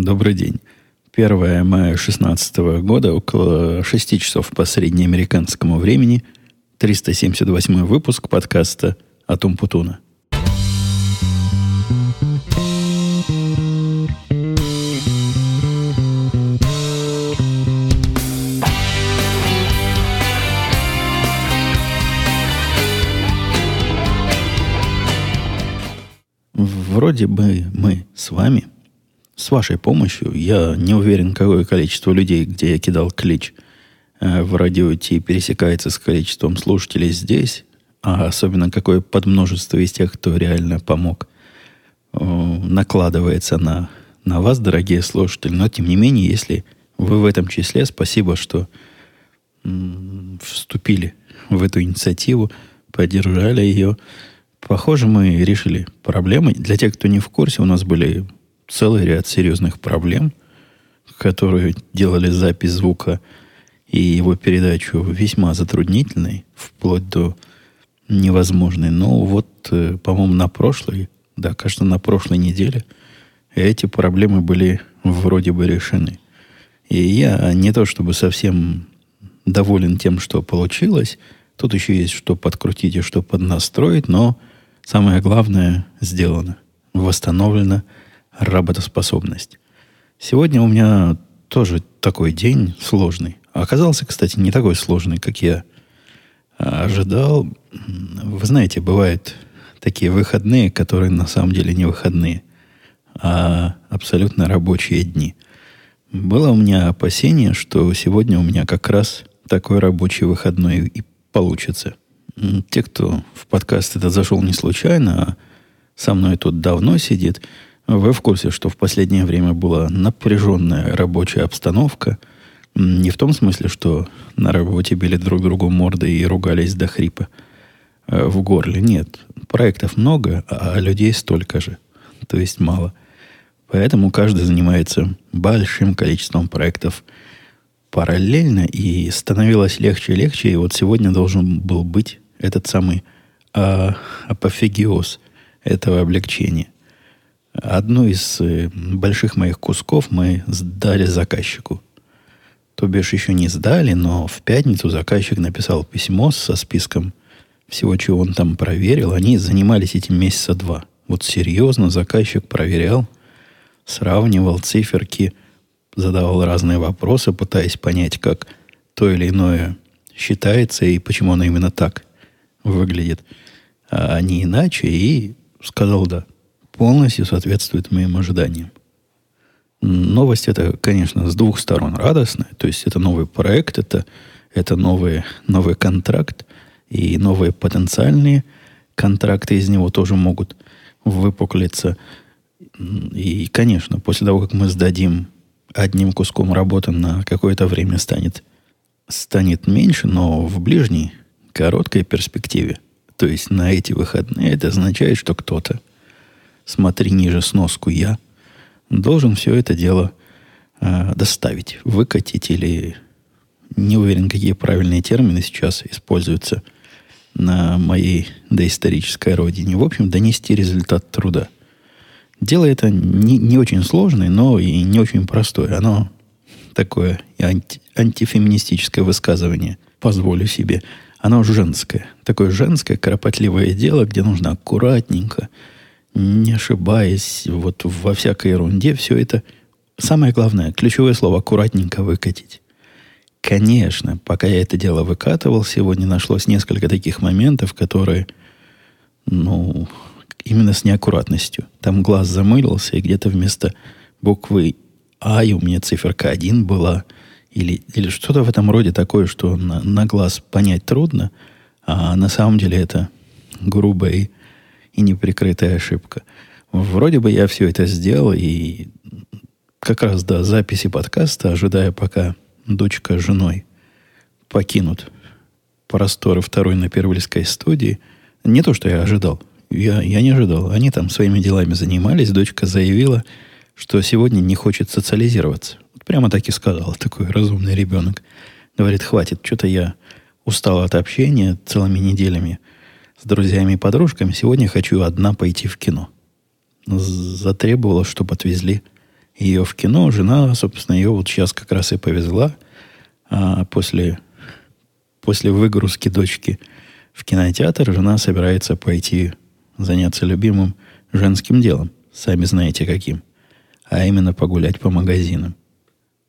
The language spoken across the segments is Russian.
Добрый день. 1 мая 2016 года, около 6 часов по среднеамериканскому времени, 378 выпуск подкаста «Атум Путуна». Вроде бы мы с вами, с вашей помощью, я не уверен, какое количество людей, где я кидал клич э, в радио Ти, пересекается с количеством слушателей здесь, а особенно какое подмножество из тех, кто реально помог, э, накладывается на, на вас, дорогие слушатели. Но, тем не менее, если вы в этом числе, спасибо, что м, вступили в эту инициативу, поддержали ее. Похоже, мы решили проблемы. Для тех, кто не в курсе, у нас были целый ряд серьезных проблем, которые делали запись звука и его передачу весьма затруднительной, вплоть до невозможной. Но вот, э, по-моему, на прошлой, да, кажется, на прошлой неделе эти проблемы были вроде бы решены. И я не то чтобы совсем доволен тем, что получилось. Тут еще есть что подкрутить и что поднастроить, но самое главное сделано. Восстановлена работоспособность. Сегодня у меня тоже такой день сложный. Оказался, кстати, не такой сложный, как я ожидал. Вы знаете, бывают такие выходные, которые на самом деле не выходные, а абсолютно рабочие дни. Было у меня опасение, что сегодня у меня как раз такой рабочий выходной и получится. Те, кто в подкаст это зашел не случайно, а со мной тут давно сидит, вы в курсе, что в последнее время была напряженная рабочая обстановка. Не в том смысле, что на работе били друг другу морды и ругались до хрипа э, в горле. Нет. Проектов много, а людей столько же. То есть мало. Поэтому каждый занимается большим количеством проектов параллельно, и становилось легче и легче. И вот сегодня должен был быть этот самый а, апофегиоз этого облегчения. Одну из э, больших моих кусков мы сдали заказчику. То бишь еще не сдали, но в пятницу заказчик написал письмо со списком всего, чего он там проверил. Они занимались этим месяца два. Вот серьезно заказчик проверял, сравнивал циферки, задавал разные вопросы, пытаясь понять, как то или иное считается и почему оно именно так выглядит, а не иначе, и сказал да полностью соответствует моим ожиданиям. Новость это, конечно, с двух сторон радостная. То есть это новый проект, это, это новый, новый контракт, и новые потенциальные контракты из него тоже могут выпуклиться. И, конечно, после того, как мы сдадим одним куском работы на какое-то время станет, станет меньше, но в ближней, короткой перспективе, то есть на эти выходные, это означает, что кто-то смотри ниже сноску я, должен все это дело э, доставить, выкатить или не уверен, какие правильные термины сейчас используются на моей доисторической родине. В общем, донести результат труда. Дело это не, не очень сложное, но и не очень простое. Оно такое анти, антифеминистическое высказывание, позволю себе. Оно женское. Такое женское, кропотливое дело, где нужно аккуратненько, не ошибаясь вот во всякой ерунде, все это самое главное, ключевое слово аккуратненько выкатить. Конечно, пока я это дело выкатывал, сегодня нашлось несколько таких моментов, которые, ну, именно с неаккуратностью. Там глаз замылился, и где-то вместо буквы А у меня циферка 1 была, или, или что-то в этом роде такое, что на, на глаз понять трудно, а на самом деле это грубо и и неприкрытая ошибка. Вроде бы я все это сделал, и как раз до записи подкаста, ожидая, пока дочка с женой покинут просторы второй на Первильской студии, не то, что я ожидал. Я, я не ожидал. Они там своими делами занимались. Дочка заявила, что сегодня не хочет социализироваться. Вот прямо так и сказал такой разумный ребенок. Говорит, хватит, что-то я устал от общения целыми неделями с друзьями и подружками. Сегодня хочу одна пойти в кино. Затребовала, чтобы отвезли ее в кино. Жена, собственно, ее вот сейчас как раз и повезла а после, после выгрузки дочки в кинотеатр. Жена собирается пойти заняться любимым женским делом. Сами знаете каким. А именно погулять по магазинам.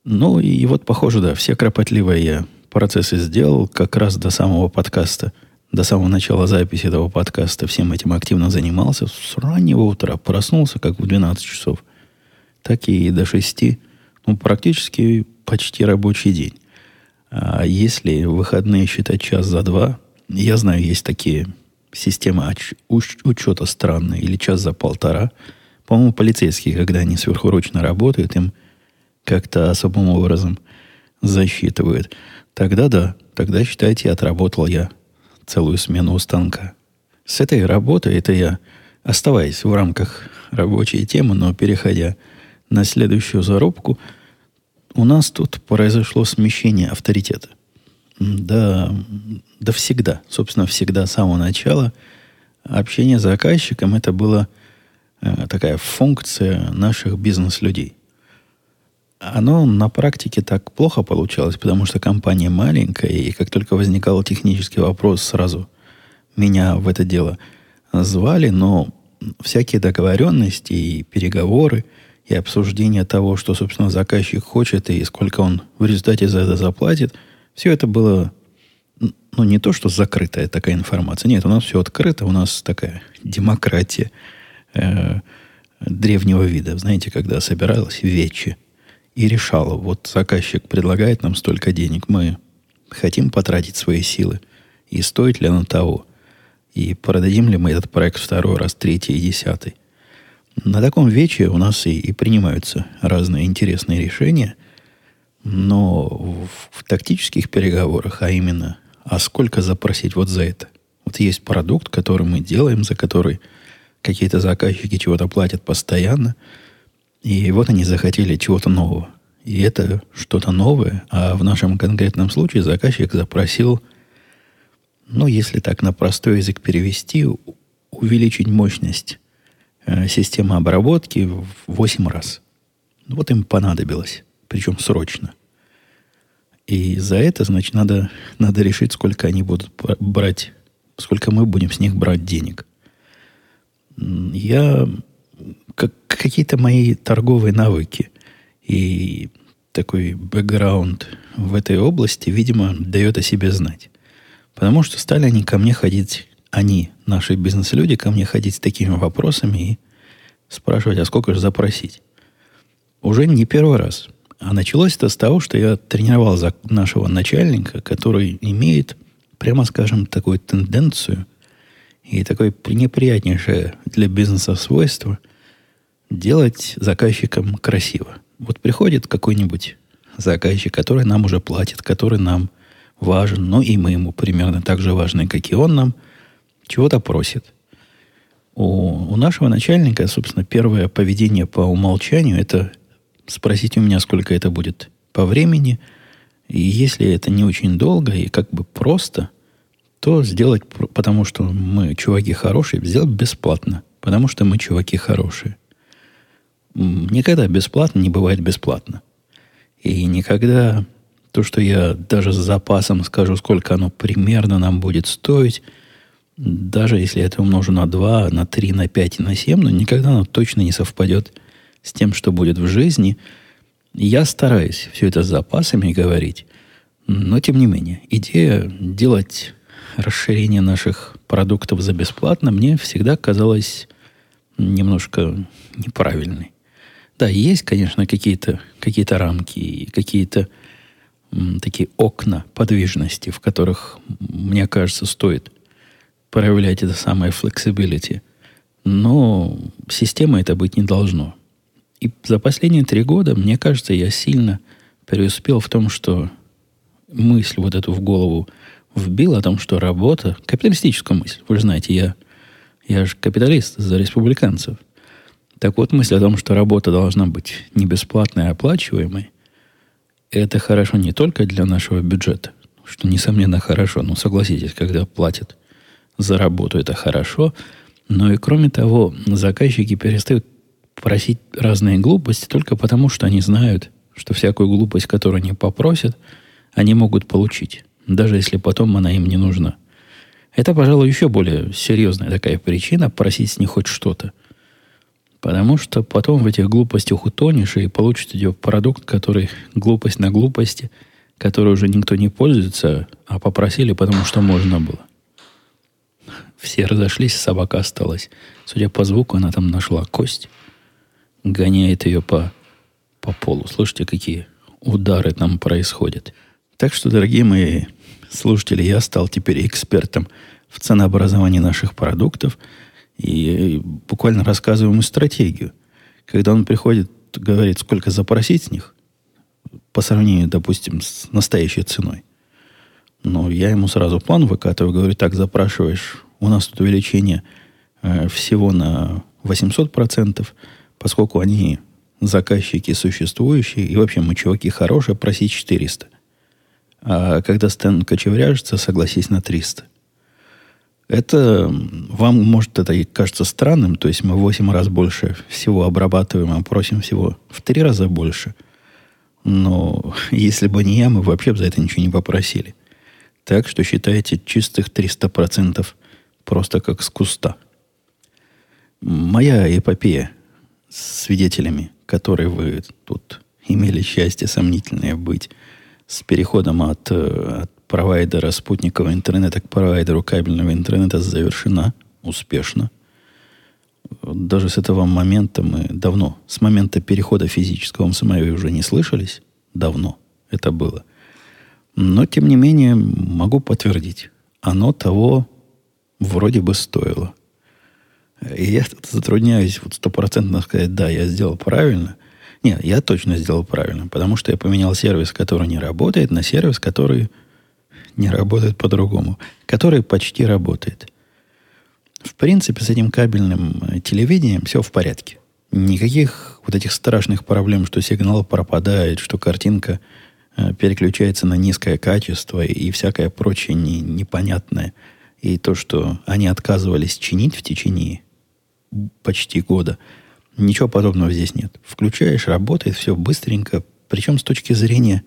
Ну и вот, похоже, да, все кропотливые процессы сделал как раз до самого подкаста, до самого начала записи этого подкаста всем этим активно занимался. С раннего утра проснулся, как в 12 часов, так и до 6, ну, практически почти рабочий день. А если выходные считать час за два, я знаю, есть такие системы учета странные, или час за полтора. По-моему, полицейские, когда они сверхурочно работают, им как-то особым образом засчитывают. Тогда да, тогда, считайте, отработал я целую смену у станка. С этой работой, это я, оставаясь в рамках рабочей темы, но переходя на следующую зарубку, у нас тут произошло смещение авторитета. Да, да всегда, собственно, всегда с самого начала общение с заказчиком это была э, такая функция наших бизнес-людей – оно на практике так плохо получалось, потому что компания маленькая, и как только возникал технический вопрос, сразу меня в это дело звали, но всякие договоренности и переговоры, и обсуждение того, что, собственно, заказчик хочет и сколько он в результате за это заплатит, все это было, ну, не то, что закрытая такая информация. Нет, у нас все открыто, у нас такая демократия э, древнего вида. Знаете, когда собиралась вечи и решала, вот заказчик предлагает нам столько денег, мы хотим потратить свои силы, и стоит ли оно того, и продадим ли мы этот проект второй раз, третий и десятый. На таком вече у нас и, и принимаются разные интересные решения, но в, в тактических переговорах, а именно, а сколько запросить вот за это? Вот есть продукт, который мы делаем, за который какие-то заказчики чего-то платят постоянно – и вот они захотели чего-то нового. И это что-то новое. А в нашем конкретном случае заказчик запросил, ну, если так на простой язык перевести, увеличить мощность э, системы обработки в 8 раз. Вот им понадобилось. Причем срочно. И за это, значит, надо, надо решить, сколько они будут брать, сколько мы будем с них брать денег. Я как, какие-то мои торговые навыки и такой бэкграунд в этой области, видимо, дает о себе знать. Потому что стали они ко мне ходить, они, наши бизнес-люди, ко мне ходить с такими вопросами и спрашивать, а сколько же запросить. Уже не первый раз. А началось это с того, что я тренировал за нашего начальника, который имеет, прямо скажем, такую тенденцию и такое неприятнейшее для бизнеса свойство – делать заказчикам красиво. Вот приходит какой-нибудь заказчик, который нам уже платит, который нам важен, но и мы ему примерно так же важны, как и он нам, чего-то просит. У, у нашего начальника, собственно, первое поведение по умолчанию – это спросить у меня, сколько это будет по времени. И если это не очень долго и как бы просто, то сделать, потому что мы чуваки хорошие, сделать бесплатно, потому что мы чуваки хорошие. Никогда бесплатно не бывает бесплатно. И никогда то, что я даже с запасом скажу, сколько оно примерно нам будет стоить, даже если это умножу на 2, на 3, на 5 и на 7, но никогда оно точно не совпадет с тем, что будет в жизни. Я стараюсь все это с запасами говорить, но тем не менее, идея делать расширение наших продуктов за бесплатно мне всегда казалась немножко неправильной. Да, есть, конечно, какие-то какие рамки и какие-то такие окна подвижности, в которых, мне кажется, стоит проявлять это самое flexibility. Но система это быть не должно. И за последние три года, мне кажется, я сильно преуспел в том, что мысль вот эту в голову вбил о том, что работа, капиталистическую мысль, вы же знаете, я, я же капиталист за республиканцев – так вот, мысль о том, что работа должна быть не бесплатной, а оплачиваемой, это хорошо не только для нашего бюджета, что, несомненно, хорошо, но согласитесь, когда платят за работу, это хорошо, но и кроме того, заказчики перестают просить разные глупости только потому, что они знают, что всякую глупость, которую они попросят, они могут получить, даже если потом она им не нужна. Это, пожалуй, еще более серьезная такая причина просить с них хоть что-то. Потому что потом в этих глупостях утонешь и получится продукт, который глупость на глупости, который уже никто не пользуется, а попросили, потому что можно было. Все разошлись, собака осталась. Судя по звуку, она там нашла кость, гоняет ее по, по полу. Слышите, какие удары там происходят. Так что, дорогие мои слушатели, я стал теперь экспертом в ценообразовании наших продуктов – и буквально рассказываю ему стратегию. Когда он приходит, говорит, сколько запросить с них, по сравнению, допустим, с настоящей ценой. Но я ему сразу план выкатываю, говорю, так, запрашиваешь, у нас тут увеличение э, всего на 800%, поскольку они заказчики существующие, и вообще мы чуваки хорошие, просить 400. А когда Стэн кочевряжется, согласись на 300. Это вам, может, это и кажется странным, то есть мы в 8 раз больше всего обрабатываем, а просим всего в 3 раза больше. Но если бы не я, мы вообще бы за это ничего не попросили. Так что считайте чистых 300% просто как с куста. Моя эпопея с свидетелями, которые вы тут имели счастье сомнительное быть, с переходом от, э, от провайдера спутникового интернета к провайдеру кабельного интернета завершена успешно. Даже с этого момента мы давно, с момента перехода физического вами уже не слышались. Давно это было. Но, тем не менее, могу подтвердить. Оно того вроде бы стоило. И я тут затрудняюсь вот стопроцентно сказать, да, я сделал правильно. Нет, я точно сделал правильно, потому что я поменял сервис, который не работает, на сервис, который не работает по-другому, который почти работает. В принципе, с этим кабельным э, телевидением все в порядке. Никаких вот этих страшных проблем, что сигнал пропадает, что картинка э, переключается на низкое качество и всякое прочее не, непонятное. И то, что они отказывались чинить в течение почти года, ничего подобного здесь нет. Включаешь, работает, все быстренько. Причем с точки зрения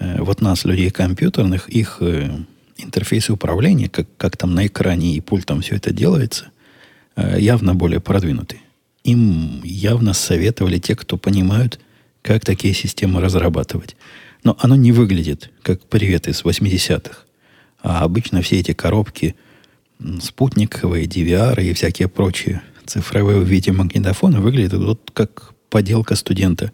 вот нас, людей компьютерных, их э, интерфейсы управления, как, как там на экране и пультом все это делается, э, явно более продвинуты. Им явно советовали те, кто понимают, как такие системы разрабатывать. Но оно не выглядит как привет из 80-х. А обычно все эти коробки спутниковые, DVR и всякие прочие цифровые в виде магнитофона выглядят вот как поделка студента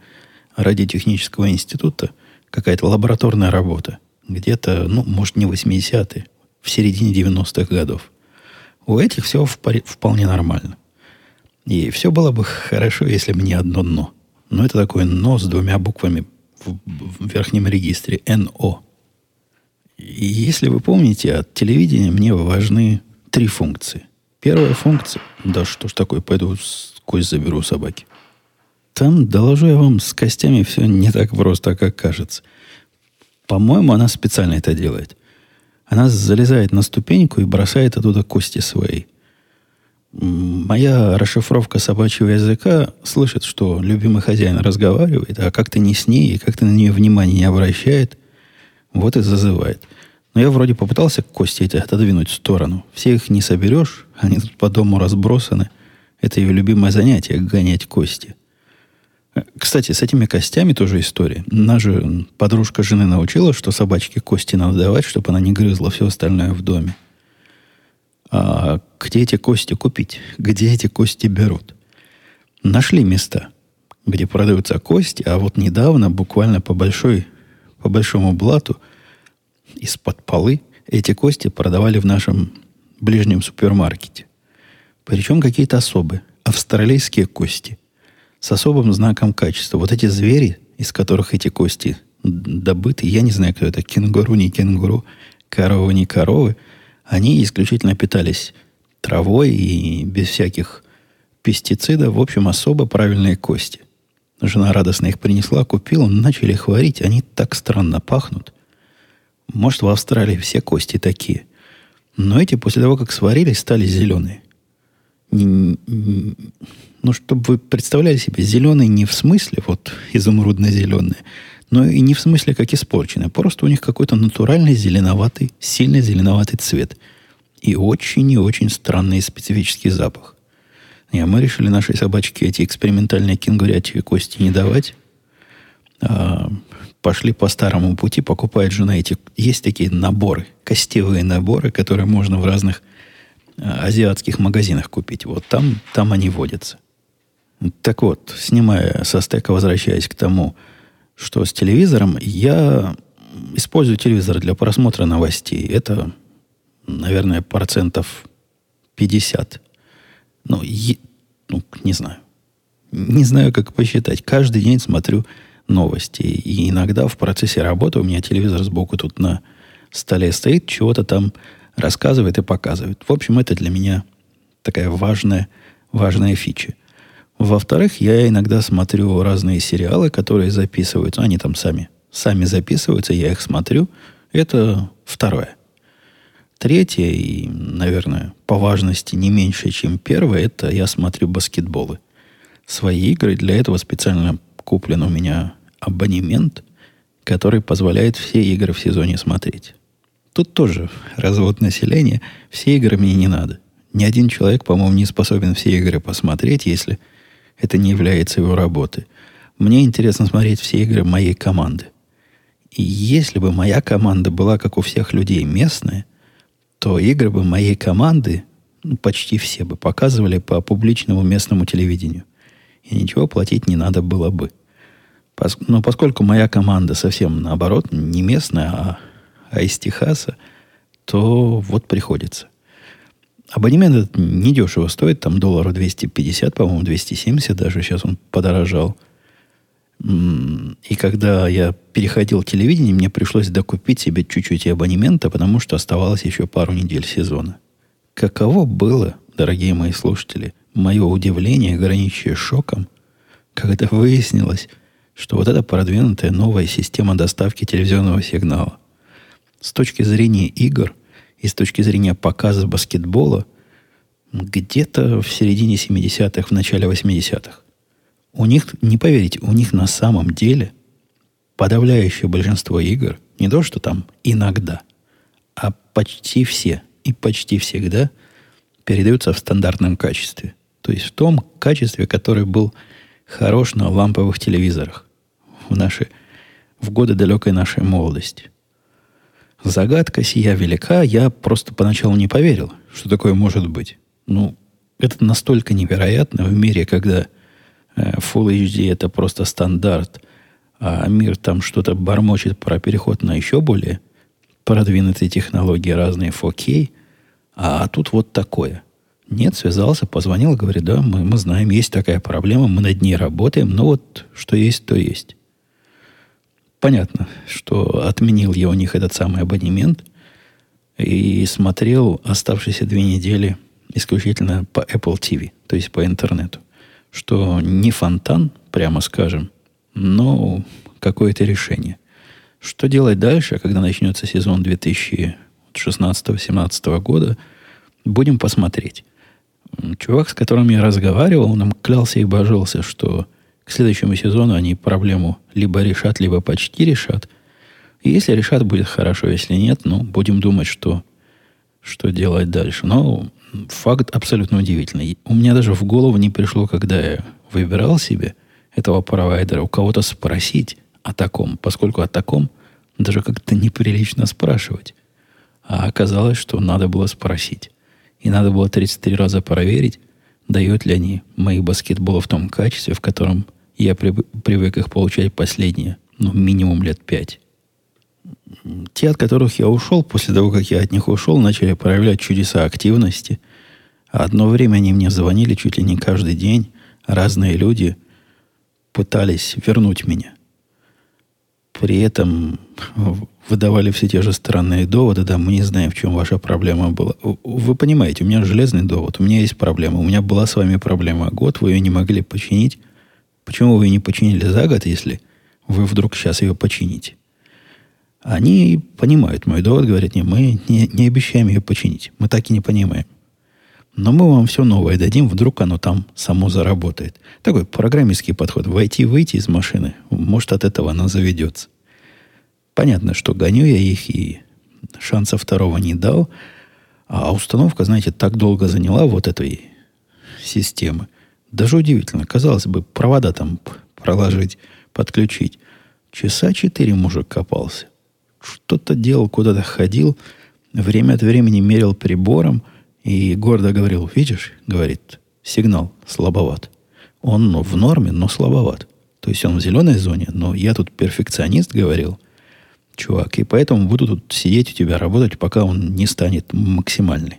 радиотехнического института – какая-то лабораторная работа. Где-то, ну, может, не 80-е, в середине 90-х годов. У этих все вполне нормально. И все было бы хорошо, если бы не одно «но». Но это такое «но» с двумя буквами в, в верхнем регистре «НО». И если вы помните, от телевидения мне важны три функции. Первая функция... Да что ж такое, пойду кость заберу собаки. Там, доложу я вам, с костями все не так просто, как кажется. По-моему, она специально это делает. Она залезает на ступеньку и бросает оттуда кости свои. Моя расшифровка собачьего языка слышит, что любимый хозяин разговаривает, а как-то не с ней, и как-то на нее внимания не обращает, вот и зазывает. Но я вроде попытался кости эти отодвинуть в сторону. Все их не соберешь, они тут по дому разбросаны. Это ее любимое занятие – гонять кости – кстати, с этими костями тоже история. Наша подружка жены научила, что собачке кости надо давать, чтобы она не грызла все остальное в доме. А где эти кости купить? Где эти кости берут? Нашли места, где продаются кости, а вот недавно, буквально по большой, по большому блату, из-под полы эти кости продавали в нашем ближнем супермаркете. Причем какие-то особые, австралийские кости – с особым знаком качества. Вот эти звери, из которых эти кости добыты, я не знаю, кто это, кенгуру, не кенгуру, коровы, не коровы, они исключительно питались травой и без всяких пестицидов, в общем, особо правильные кости. Жена радостно их принесла, купила, начали их варить, они так странно пахнут. Может, в Австралии все кости такие. Но эти после того, как сварились, стали зеленые. Ну, чтобы вы представляли себе, зеленый не в смысле вот изумрудно-зеленый, но и не в смысле как испорченный. Просто у них какой-то натуральный зеленоватый, сильный зеленоватый цвет. И очень и очень странный специфический запах. И мы решили нашей собачке эти экспериментальные кенгурячие кости не давать. А, пошли по старому пути, покупает жена эти... Есть такие наборы, костевые наборы, которые можно в разных а, азиатских магазинах купить. Вот там, там они водятся. Так вот, снимая со стека, возвращаясь к тому, что с телевизором, я использую телевизор для просмотра новостей. Это, наверное, процентов 50. Ну, е, ну, не знаю. Не знаю, как посчитать. Каждый день смотрю новости. И иногда в процессе работы у меня телевизор сбоку тут на столе стоит, чего-то там рассказывает и показывает. В общем, это для меня такая важная, важная фича. Во-вторых, я иногда смотрю разные сериалы, которые записываются. Они там сами, сами записываются, я их смотрю. Это второе. Третье, и, наверное, по важности не меньше, чем первое, это я смотрю баскетболы. Свои игры. Для этого специально куплен у меня абонемент, который позволяет все игры в сезоне смотреть. Тут тоже развод населения. Все игры мне не надо. Ни один человек, по-моему, не способен все игры посмотреть, если это не является его работой. Мне интересно смотреть все игры моей команды. И если бы моя команда была, как у всех людей, местная, то игры бы моей команды, ну, почти все бы, показывали по публичному местному телевидению. И ничего платить не надо было бы. Но поскольку моя команда совсем наоборот, не местная, а, а из Техаса, то вот приходится. Абонемент этот недешево стоит, там долларов 250, по-моему, 270 даже, сейчас он подорожал. И когда я переходил к телевидению, мне пришлось докупить себе чуть-чуть абонемента, потому что оставалось еще пару недель сезона. Каково было, дорогие мои слушатели, мое удивление, граничащее шоком, когда выяснилось, что вот эта продвинутая новая система доставки телевизионного сигнала с точки зрения игр – и с точки зрения показа баскетбола где-то в середине 70-х, в начале 80-х. У них, не поверите, у них на самом деле подавляющее большинство игр, не то, что там иногда, а почти все и почти всегда передаются в стандартном качестве. То есть в том качестве, который был хорош на ламповых телевизорах в, наши, в годы далекой нашей молодости. Загадка сия велика, я просто поначалу не поверил, что такое может быть. Ну, это настолько невероятно в мире, когда э, Full HD это просто стандарт, а мир там что-то бормочет про переход на еще более продвинутые технологии, разные 4K, а тут вот такое. Нет, связался, позвонил, говорит, да, мы, мы знаем, есть такая проблема, мы над ней работаем, но вот что есть, то есть понятно, что отменил я у них этот самый абонемент и смотрел оставшиеся две недели исключительно по Apple TV, то есть по интернету. Что не фонтан, прямо скажем, но какое-то решение. Что делать дальше, когда начнется сезон 2016-2017 года, будем посмотреть. Чувак, с которым я разговаривал, нам клялся и божился, что к следующему сезону они проблему либо решат, либо почти решат. И если решат, будет хорошо. Если нет, ну, будем думать, что, что делать дальше. Но факт абсолютно удивительный. У меня даже в голову не пришло, когда я выбирал себе этого провайдера, у кого-то спросить о таком, поскольку о таком даже как-то неприлично спрашивать. А оказалось, что надо было спросить. И надо было 33 раза проверить, дают ли они мои баскетболы в том качестве, в котором я привык их получать последние, ну, минимум лет пять. Те, от которых я ушел, после того, как я от них ушел, начали проявлять чудеса активности. Одно время они мне звонили чуть ли не каждый день. Разные люди пытались вернуть меня. При этом выдавали все те же странные доводы. Да, мы не знаем, в чем ваша проблема была. Вы понимаете, у меня железный довод. У меня есть проблема. У меня была с вами проблема. Год вы ее не могли починить. Почему вы ее не починили за год, если вы вдруг сейчас ее почините? Они понимают мой довод, говорят, не, мы не, не обещаем ее починить. Мы так и не понимаем. Но мы вам все новое дадим, вдруг оно там само заработает. Такой программистский подход. Войти и выйти из машины. Может, от этого она заведется. Понятно, что гоню я их и шанса второго не дал. А установка, знаете, так долго заняла вот этой системы. Даже удивительно. Казалось бы, провода там проложить, подключить. Часа четыре мужик копался. Что-то делал, куда-то ходил. Время от времени мерил прибором – и гордо говорил, видишь, говорит, сигнал слабоват. Он ну, в норме, но слабоват. То есть он в зеленой зоне, но я тут перфекционист, говорил, чувак, и поэтому буду тут сидеть у тебя, работать, пока он не станет максимальный.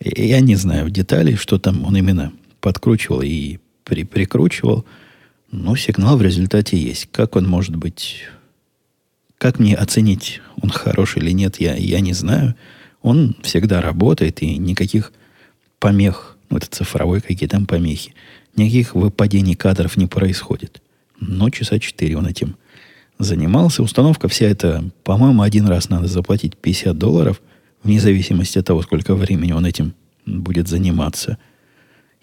Я не знаю в деталей, что там он именно подкручивал и при прикручивал, но сигнал в результате есть. Как он может быть... Как мне оценить, он хороший или нет, я, я не знаю он всегда работает, и никаких помех, ну, это цифровой какие там помехи, никаких выпадений кадров не происходит. Но часа четыре он этим занимался. Установка вся эта, по-моему, один раз надо заплатить 50 долларов, вне зависимости от того, сколько времени он этим будет заниматься.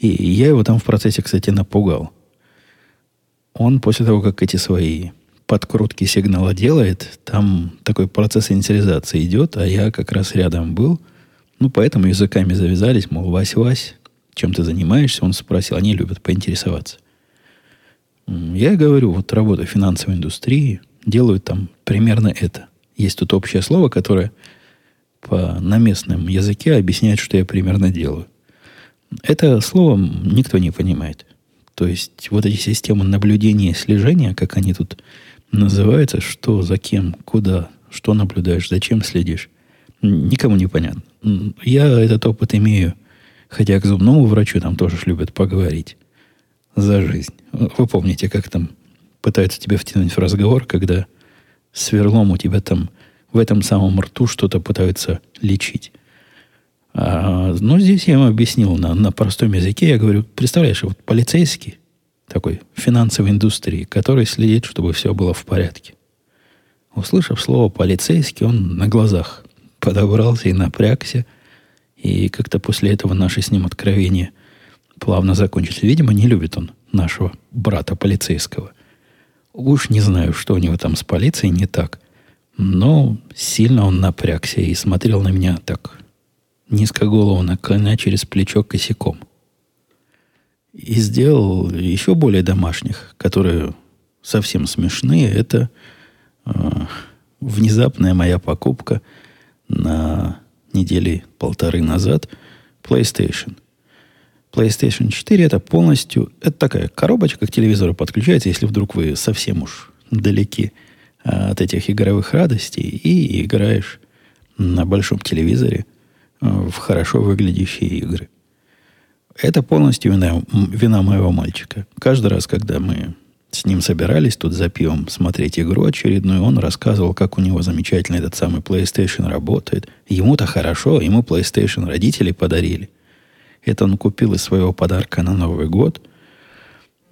И я его там в процессе, кстати, напугал. Он после того, как эти свои подкрутки сигнала делает, там такой процесс инициализации идет, а я как раз рядом был. Ну, поэтому языками завязались, мол, Вась-Вась, чем ты занимаешься? Он спросил, они любят поинтересоваться. Я говорю, вот работаю в финансовой индустрии, делаю там примерно это. Есть тут общее слово, которое по, на местном языке объясняет, что я примерно делаю. Это слово никто не понимает. То есть вот эти системы наблюдения и слежения, как они тут называется, что, за кем, куда, что наблюдаешь, зачем следишь. Никому не понятно. Я этот опыт имею, хотя к зубному врачу там тоже любят поговорить за жизнь. Вы помните, как там пытаются тебя втянуть в разговор, когда сверлом у тебя там в этом самом рту что-то пытаются лечить. А, но здесь я ему объяснил на, на простом языке. Я говорю, представляешь, вот полицейский, такой финансовой индустрии, который следит, чтобы все было в порядке. Услышав слово «полицейский», он на глазах подобрался и напрягся. И как-то после этого наши с ним откровения плавно закончились. Видимо, не любит он нашего брата полицейского. Уж не знаю, что у него там с полицией не так. Но сильно он напрягся и смотрел на меня так низко голову наклоня через плечо косяком – и сделал еще более домашних, которые совсем смешные. Это э, внезапная моя покупка на недели полторы назад PlayStation. PlayStation 4 это полностью, это такая коробочка к телевизору подключается, если вдруг вы совсем уж далеки от этих игровых радостей и играешь на большом телевизоре в хорошо выглядящие игры. Это полностью вина, вина моего мальчика. Каждый раз, когда мы с ним собирались тут за пивом смотреть игру очередную, он рассказывал, как у него замечательно этот самый PlayStation работает. Ему-то хорошо, ему PlayStation родители подарили. Это он купил из своего подарка на Новый год.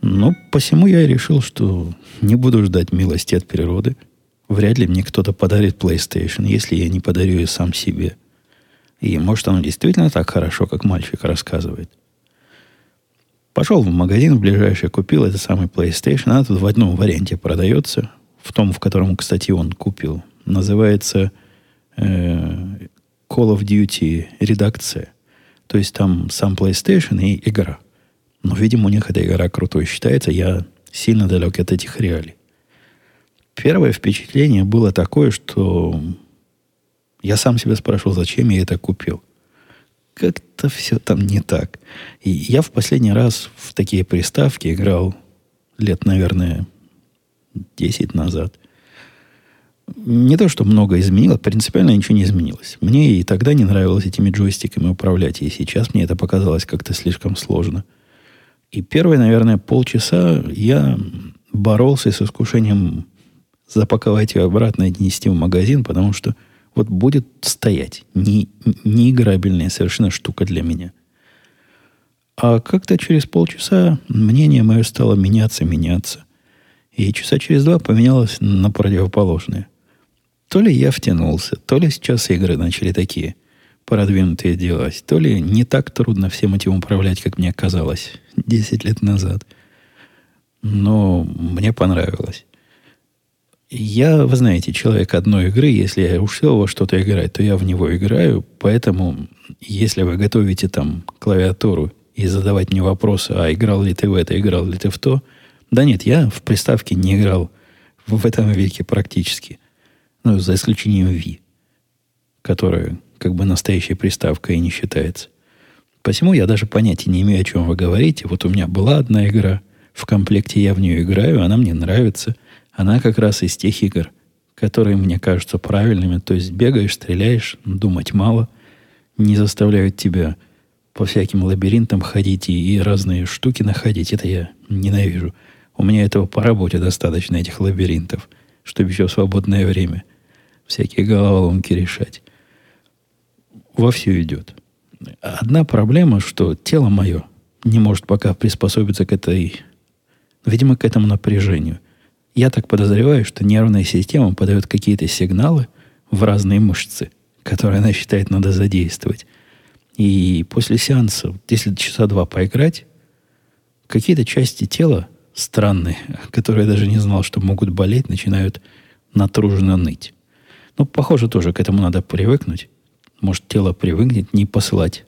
Но посему я и решил, что не буду ждать милости от природы. Вряд ли мне кто-то подарит PlayStation, если я не подарю ее сам себе. И может оно действительно так хорошо, как мальчик рассказывает. Пошел в магазин ближайший, купил этот самый PlayStation. Она тут в одном варианте продается. В том, в котором, кстати, он купил. Называется э, Call of Duty редакция. То есть там сам PlayStation и игра. Но, видимо, у них эта игра крутой считается. Я сильно далек от этих реалий. Первое впечатление было такое, что я сам себя спрашивал, зачем я это купил как-то все там не так. И я в последний раз в такие приставки играл лет, наверное, 10 назад. Не то, что много изменилось, принципиально ничего не изменилось. Мне и тогда не нравилось этими джойстиками управлять, и сейчас мне это показалось как-то слишком сложно. И первые, наверное, полчаса я боролся с искушением запаковать ее обратно и нести в магазин, потому что – вот будет стоять. Не, играбельная совершенно штука для меня. А как-то через полчаса мнение мое стало меняться, меняться. И часа через два поменялось на противоположное. То ли я втянулся, то ли сейчас игры начали такие продвинутые делать, то ли не так трудно всем этим управлять, как мне казалось 10 лет назад. Но мне понравилось. Я, вы знаете, человек одной игры. Если я ушел во что-то играть, то я в него играю. Поэтому, если вы готовите там клавиатуру и задавать мне вопросы, а играл ли ты в это, играл ли ты в то, да нет, я в приставке не играл в этом веке практически. Ну, за исключением Wii, которая как бы настоящей приставкой и не считается. Посему я даже понятия не имею, о чем вы говорите. Вот у меня была одна игра, в комплекте я в нее играю, она мне нравится. Она как раз из тех игр, которые мне кажутся правильными. То есть бегаешь, стреляешь, думать мало, не заставляют тебя по всяким лабиринтам ходить и, и разные штуки находить. Это я ненавижу. У меня этого по работе достаточно, этих лабиринтов, чтобы еще в свободное время всякие головоломки решать. Вовсю идет. Одна проблема, что тело мое не может пока приспособиться к этой, видимо, к этому напряжению. Я так подозреваю, что нервная система подает какие-то сигналы в разные мышцы, которые она считает надо задействовать. И после сеанса, если часа два поиграть, какие-то части тела странные, которые я даже не знал, что могут болеть, начинают натруженно ныть. Ну, похоже, тоже к этому надо привыкнуть. Может, тело привыкнет не посылать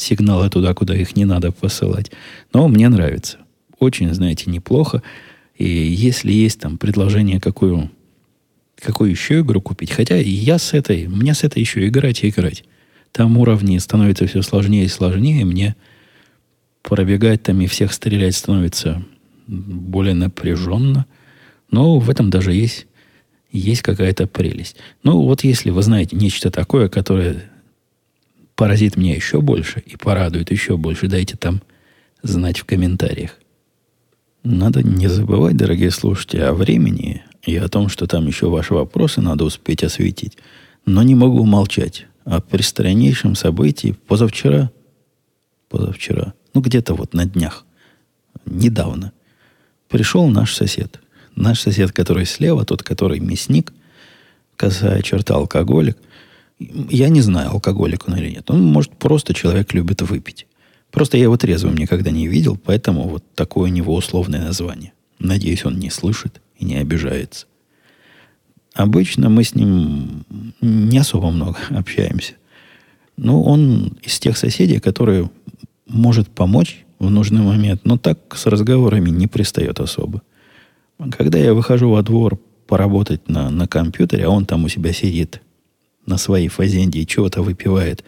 сигналы туда, куда их не надо посылать. Но мне нравится. Очень, знаете, неплохо. И если есть там предложение, какую, какую еще игру купить, хотя я с этой, мне с этой еще играть и играть. Там уровни становятся все сложнее и сложнее, мне пробегать там и всех стрелять становится более напряженно. Но в этом даже есть, есть какая-то прелесть. Ну, вот если вы знаете нечто такое, которое поразит меня еще больше и порадует еще больше, дайте там знать в комментариях. Надо не забывать, дорогие слушатели, о времени и о том, что там еще ваши вопросы надо успеть осветить. Но не могу молчать о предстояннейшем событии позавчера, позавчера, ну где-то вот на днях, недавно, пришел наш сосед. Наш сосед, который слева, тот, который мясник, косая черта алкоголик. Я не знаю, алкоголик он или нет. Он, может, просто человек любит выпить. Просто я его трезвым никогда не видел, поэтому вот такое у него условное название. Надеюсь, он не слышит и не обижается. Обычно мы с ним не особо много общаемся. Но он из тех соседей, которые может помочь в нужный момент, но так с разговорами не пристает особо. Когда я выхожу во двор поработать на, на компьютере, а он там у себя сидит на своей фазенде и чего-то выпивает,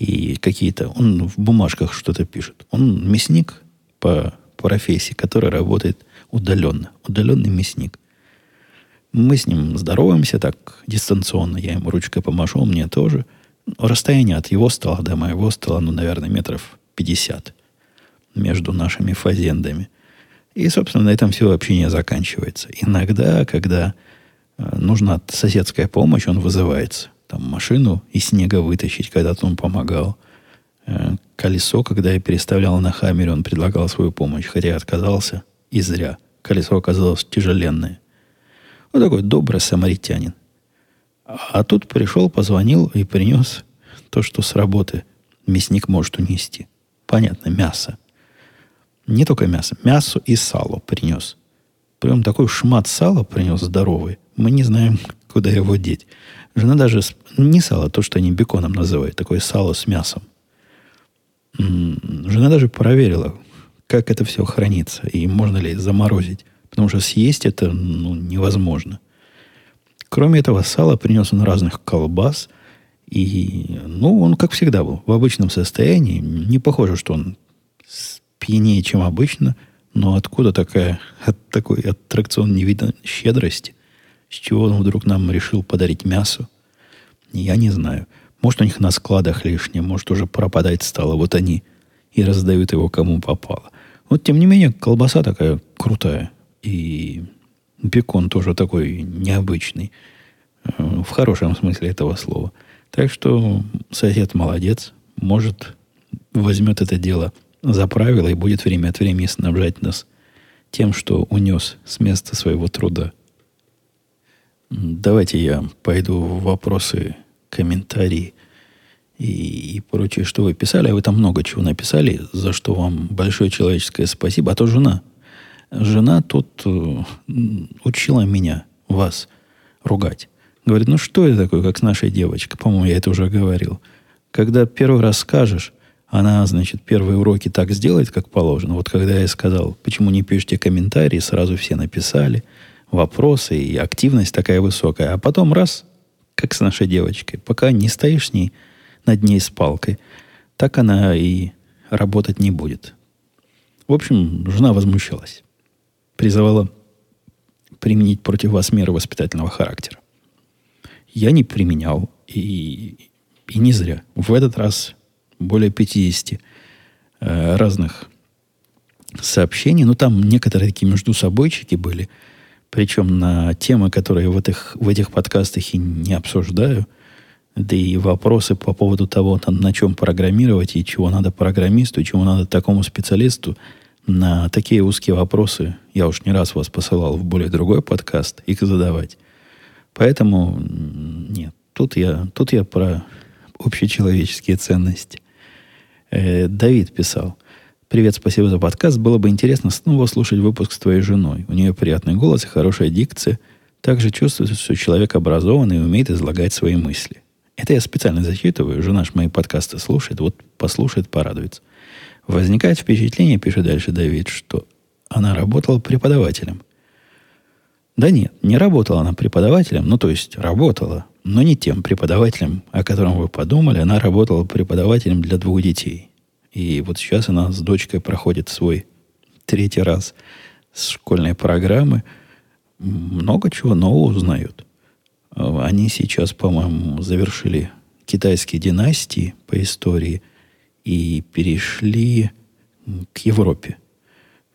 и какие-то... Он в бумажках что-то пишет. Он мясник по профессии, который работает удаленно. Удаленный мясник. Мы с ним здороваемся так дистанционно. Я ему ручкой помашу, мне тоже. Расстояние от его стола до моего стола, ну, наверное, метров 50 между нашими фазендами. И, собственно, на этом все общение заканчивается. Иногда, когда э, нужна соседская помощь, он вызывается. Там машину из снега вытащить, когда-то он помогал. Э, колесо, когда я переставлял на хаммере, он предлагал свою помощь, хотя я отказался и зря. Колесо оказалось тяжеленное. Вот такой добрый самаритянин. А тут пришел, позвонил и принес то, что с работы мясник может унести. Понятно, мясо. Не только мясо, мясо и сало принес. Прям такой шмат сала принес здоровый. Мы не знаем, куда его деть. Жена даже... Не сало, то, что они беконом называют. Такое сало с мясом. Жена даже проверила, как это все хранится. И можно ли заморозить. Потому что съесть это ну, невозможно. Кроме этого сала принес он разных колбас. И, ну, он, как всегда, был в обычном состоянии. Не похоже, что он пьянее, чем обычно, но откуда такая, от, такой аттракцион не видно щедрости? С чего он вдруг нам решил подарить мясо? Я не знаю. Может, у них на складах лишнее, может, уже пропадать стало. Вот они и раздают его кому попало. Вот, тем не менее, колбаса такая крутая. И бекон тоже такой необычный. Э, в хорошем смысле этого слова. Так что сосед молодец. Может, возьмет это дело за правило и будет время от времени снабжать нас тем, что унес с места своего труда. Давайте я пойду в вопросы, комментарии и, и прочее, что вы писали. А вы там много чего написали, за что вам большое человеческое спасибо. А то жена. Жена тут э, учила меня, вас, ругать. Говорит, ну что это такое, как с нашей девочкой? По-моему, я это уже говорил. Когда первый раз скажешь, она, значит, первые уроки так сделает, как положено. Вот когда я сказал, почему не пишете комментарии, сразу все написали, вопросы, и активность такая высокая. А потом раз, как с нашей девочкой, пока не стоишь с ней над ней с палкой, так она и работать не будет. В общем, жена возмущалась. Призывала применить против вас меры воспитательного характера. Я не применял, и, и не зря. В этот раз более 50 э, разных сообщений. Ну, там некоторые такие между собойчики были. Причем на темы, которые в этих, в этих подкастах и не обсуждаю. Да и вопросы по поводу того, на, на чем программировать, и чего надо программисту, и чего надо такому специалисту. На такие узкие вопросы я уж не раз вас посылал в более другой подкаст их задавать. Поэтому нет, тут я, тут я про общечеловеческие ценности. Э, Давид писал. Привет, спасибо за подкаст. Было бы интересно снова слушать выпуск с твоей женой. У нее приятный голос и хорошая дикция. Также чувствуется, что человек образованный и умеет излагать свои мысли. Это я специально зачитываю. Жена ж мои подкасты слушает. Вот послушает, порадуется. Возникает впечатление, пишет дальше Давид, что она работала преподавателем. Да нет, не работала она преподавателем, ну то есть работала, но не тем преподавателем, о котором вы подумали. Она работала преподавателем для двух детей. И вот сейчас она с дочкой проходит свой третий раз с школьной программы. Много чего нового узнают. Они сейчас, по-моему, завершили китайские династии по истории и перешли к Европе.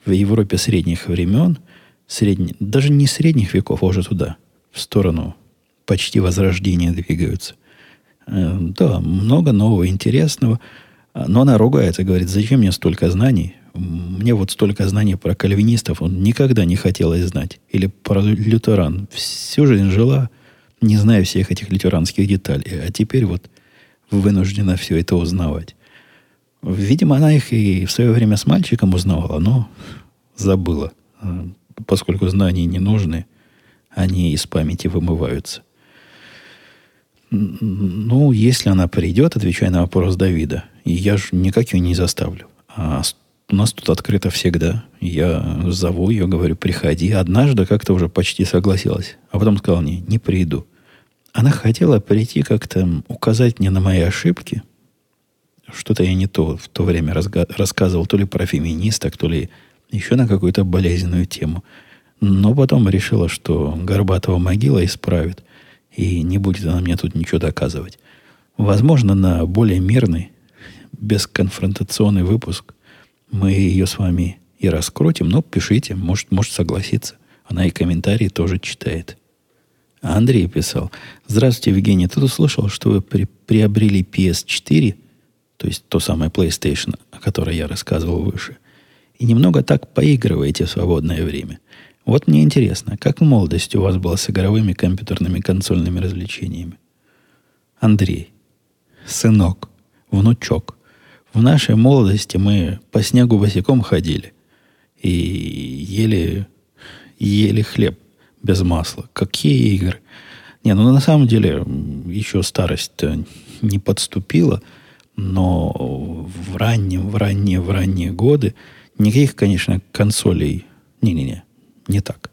В Европе средних времен, средне, даже не средних веков, а уже туда, в сторону почти возрождения двигаются. Э, да, много нового, интересного. Но она ругается, говорит, зачем мне столько знаний? Мне вот столько знаний про кальвинистов он никогда не хотелось знать. Или про лютеран. Всю жизнь жила, не зная всех этих лютеранских деталей. А теперь вот вынуждена все это узнавать. Видимо, она их и в свое время с мальчиком узнавала, но забыла. Э, поскольку знания не нужны, они из памяти вымываются. Ну, если она придет, отвечая на вопрос Давида, я же никак ее не заставлю. А у нас тут открыто всегда. Я зову ее, говорю, приходи. Однажды как-то уже почти согласилась. А потом сказала мне, не приду. Она хотела прийти как-то указать мне на мои ошибки. Что-то я не то в то время рассказывал, то ли про феминисток, то ли еще на какую-то болезненную тему. Но потом решила, что Горбатова могила исправит – и не будет она мне тут ничего доказывать. Возможно, на более мирный, бесконфронтационный выпуск мы ее с вами и раскрутим, но пишите, может, может согласиться. Она и комментарии тоже читает. Андрей писал. Здравствуйте, Евгений. Ты услышал, что вы при, приобрели PS4, то есть то самое PlayStation, о которой я рассказывал выше, и немного так поигрываете в свободное время. Вот мне интересно, как в молодости у вас было с игровыми компьютерными консольными развлечениями? Андрей, сынок, внучок, в нашей молодости мы по снегу босиком ходили и ели, ели хлеб без масла. Какие игры? Не, ну на самом деле еще старость не подступила, но в раннем, в ранние, в ранние годы никаких, конечно, консолей. Не-не-не не так.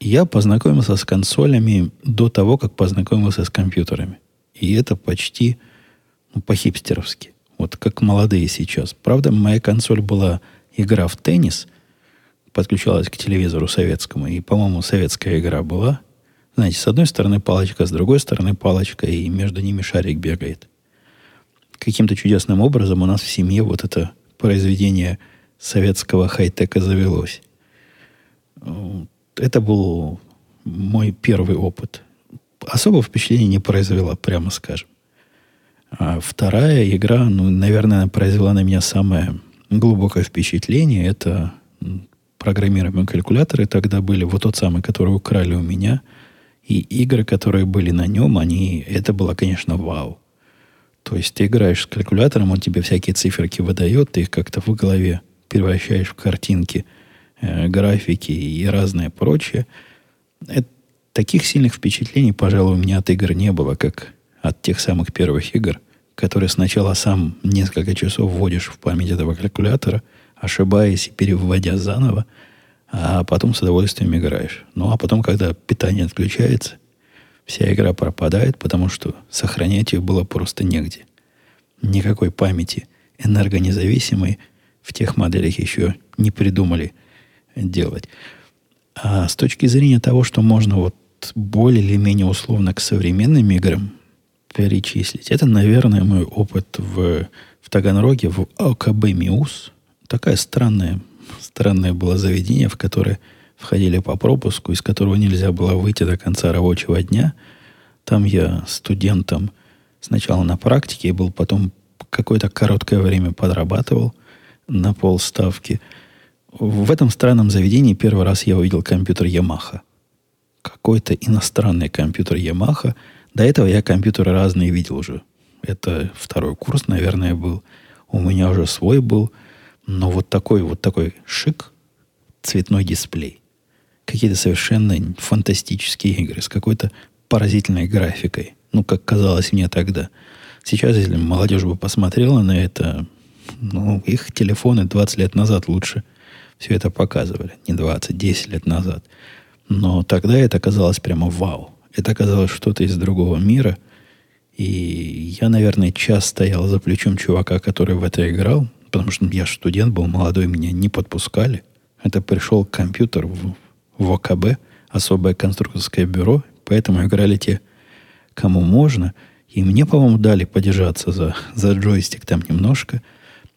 Я познакомился с консолями до того, как познакомился с компьютерами. И это почти ну, по-хипстеровски. Вот как молодые сейчас. Правда, моя консоль была игра в теннис, подключалась к телевизору советскому, и, по-моему, советская игра была. Знаете, с одной стороны палочка, с другой стороны палочка, и между ними шарик бегает. Каким-то чудесным образом у нас в семье вот это произведение советского хай-тека завелось. Это был мой первый опыт. Особого впечатления не произвела, прямо скажем. А вторая игра, ну, наверное, произвела на меня самое глубокое впечатление. Это программируемые калькуляторы тогда были, вот тот самый, который украли у меня. И игры, которые были на нем, они, это было, конечно, вау. То есть ты играешь с калькулятором, он тебе всякие циферки выдает, ты их как-то в голове превращаешь в картинки, э, графики и разное прочее. Это, таких сильных впечатлений, пожалуй, у меня от игр не было, как от тех самых первых игр, которые сначала сам несколько часов вводишь в память этого калькулятора, ошибаясь и переводя заново, а потом с удовольствием играешь. Ну, а потом, когда питание отключается, вся игра пропадает, потому что сохранять ее было просто негде. Никакой памяти энергонезависимой в тех моделях еще не придумали делать. А с точки зрения того, что можно вот более или менее условно к современным играм перечислить, это, наверное, мой опыт в, в Таганроге, в ОКБ МИУС. Такая странная, странное было заведение, в которое входили по пропуску, из которого нельзя было выйти до конца рабочего дня. Там я студентом сначала на практике был, потом какое-то короткое время подрабатывал на полставки. В этом странном заведении первый раз я увидел компьютер Yamaha. Какой-то иностранный компьютер Yamaha. До этого я компьютеры разные видел уже. Это второй курс, наверное, был. У меня уже свой был. Но вот такой вот такой шик, цветной дисплей какие-то совершенно фантастические игры с какой-то поразительной графикой. Ну, как казалось мне тогда. Сейчас, если молодежь бы посмотрела на это, ну, их телефоны 20 лет назад лучше все это показывали. Не 20, 10 лет назад. Но тогда это казалось прямо вау. Это казалось что-то из другого мира. И я, наверное, час стоял за плечом чувака, который в это играл, потому что я студент был, молодой, меня не подпускали. Это пришел компьютер в, в ОКБ, особое конструкторское бюро, поэтому играли те, кому можно. И мне, по-моему, дали подержаться за, за джойстик там немножко.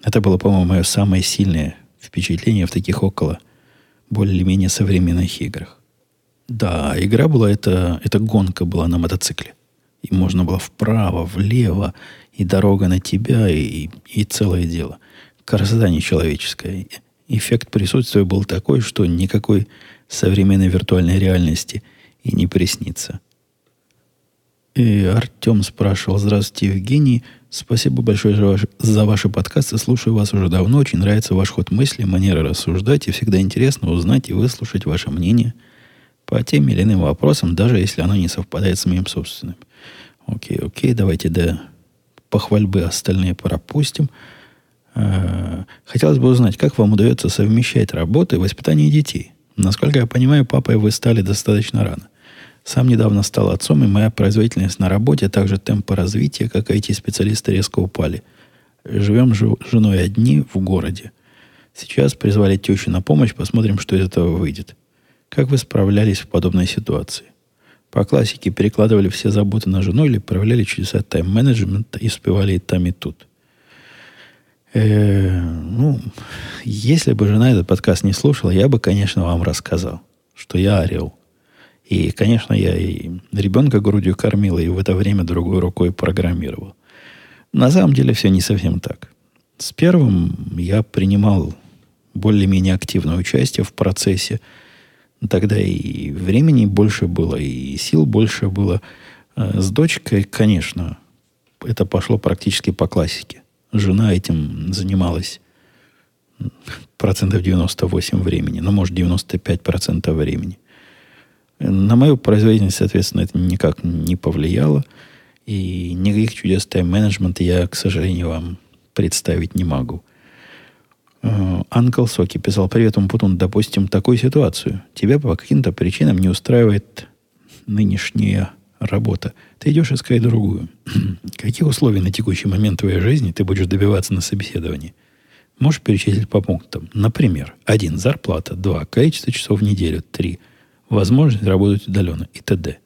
Это было, по-моему, мое самое сильное впечатление в таких около более-менее современных играх. Да, игра была, это, это гонка была на мотоцикле. И можно было вправо, влево, и дорога на тебя, и, и целое дело. Красота нечеловеческая. Эффект присутствия был такой, что никакой современной виртуальной реальности и не приснится. И Артем спрашивал, здравствуйте, Евгений, спасибо большое за, ваш, за ваши подкасты, слушаю вас уже давно, очень нравится ваш ход мысли, манера рассуждать, и всегда интересно узнать и выслушать ваше мнение по тем или иным вопросам, даже если оно не совпадает с моим собственным. Окей, окей, давайте до похвальбы остальные пропустим. А, хотелось бы узнать, как вам удается совмещать работу и воспитание детей? Насколько я понимаю, папой вы стали достаточно рано. Сам недавно стал отцом, и моя производительность на работе, а также темпы развития, как IT-специалисты, резко упали. Живем с женой одни в городе. Сейчас призвали тещу на помощь, посмотрим, что из этого выйдет. Как вы справлялись в подобной ситуации? По классике перекладывали все заботы на жену или проявляли чудеса тайм-менеджмента и успевали и там, и тут. Э, ну, если бы жена этот подкаст не слушала, я бы, конечно, вам рассказал, что я орел. И, конечно, я и ребенка грудью кормил, и в это время другой рукой программировал. На самом деле все не совсем так. С первым я принимал более-менее активное участие в процессе. Тогда и времени больше было, и сил больше было. Э, с дочкой, конечно, это пошло практически по классике жена этим занималась процентов 98 времени, ну, может, 95 процентов времени. На мою производительность, соответственно, это никак не повлияло. И никаких чудес тайм-менеджмента я, к сожалению, вам представить не могу. Анкл Соки писал, привет, Умпутун, допустим, такую ситуацию. Тебя по каким-то причинам не устраивает нынешняя работа, ты идешь искать другую. Каких условий на текущий момент твоей жизни ты будешь добиваться на собеседовании? Можешь перечислить по пунктам. Например, один зарплата, два количество часов в неделю, три возможность работать удаленно и т.д.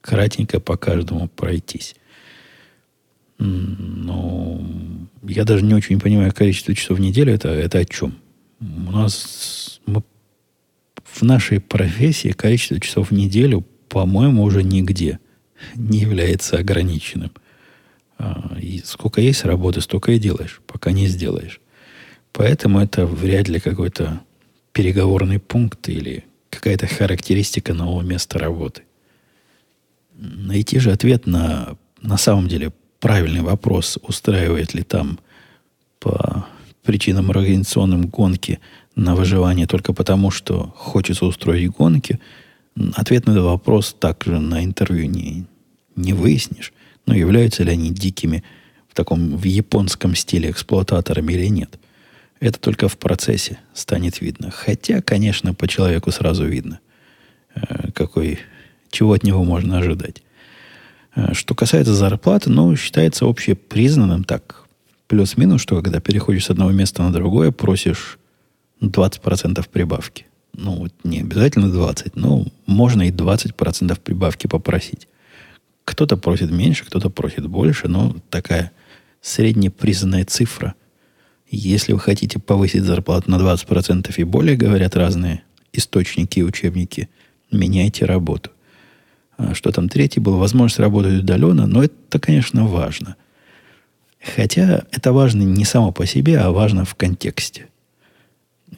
Кратенько по каждому пройтись. Ну, я даже не очень понимаю количество часов в неделю. Это, это о чем? У нас мы, в нашей профессии количество часов в неделю по-моему, уже нигде не является ограниченным. А, и сколько есть работы, столько и делаешь, пока не сделаешь. Поэтому это вряд ли какой-то переговорный пункт или какая-то характеристика нового места работы. Найти же ответ на, на самом деле правильный вопрос, устраивает ли там по причинам организационным гонки на выживание только потому, что хочется устроить гонки, ответ на этот вопрос также на интервью не, не выяснишь. Но являются ли они дикими в таком в японском стиле эксплуататорами или нет. Это только в процессе станет видно. Хотя, конечно, по человеку сразу видно, э, какой, чего от него можно ожидать. Э, что касается зарплаты, ну, считается общепризнанным так, плюс-минус, что когда переходишь с одного места на другое, просишь 20% прибавки. Ну, вот не обязательно 20, но можно и 20% прибавки попросить. Кто-то просит меньше, кто-то просит больше, но такая среднепризнанная цифра. Если вы хотите повысить зарплату на 20% и более, говорят разные источники и учебники, меняйте работу. А что там третий был? Возможность работать удаленно, но это, конечно, важно. Хотя это важно не само по себе, а важно в контексте.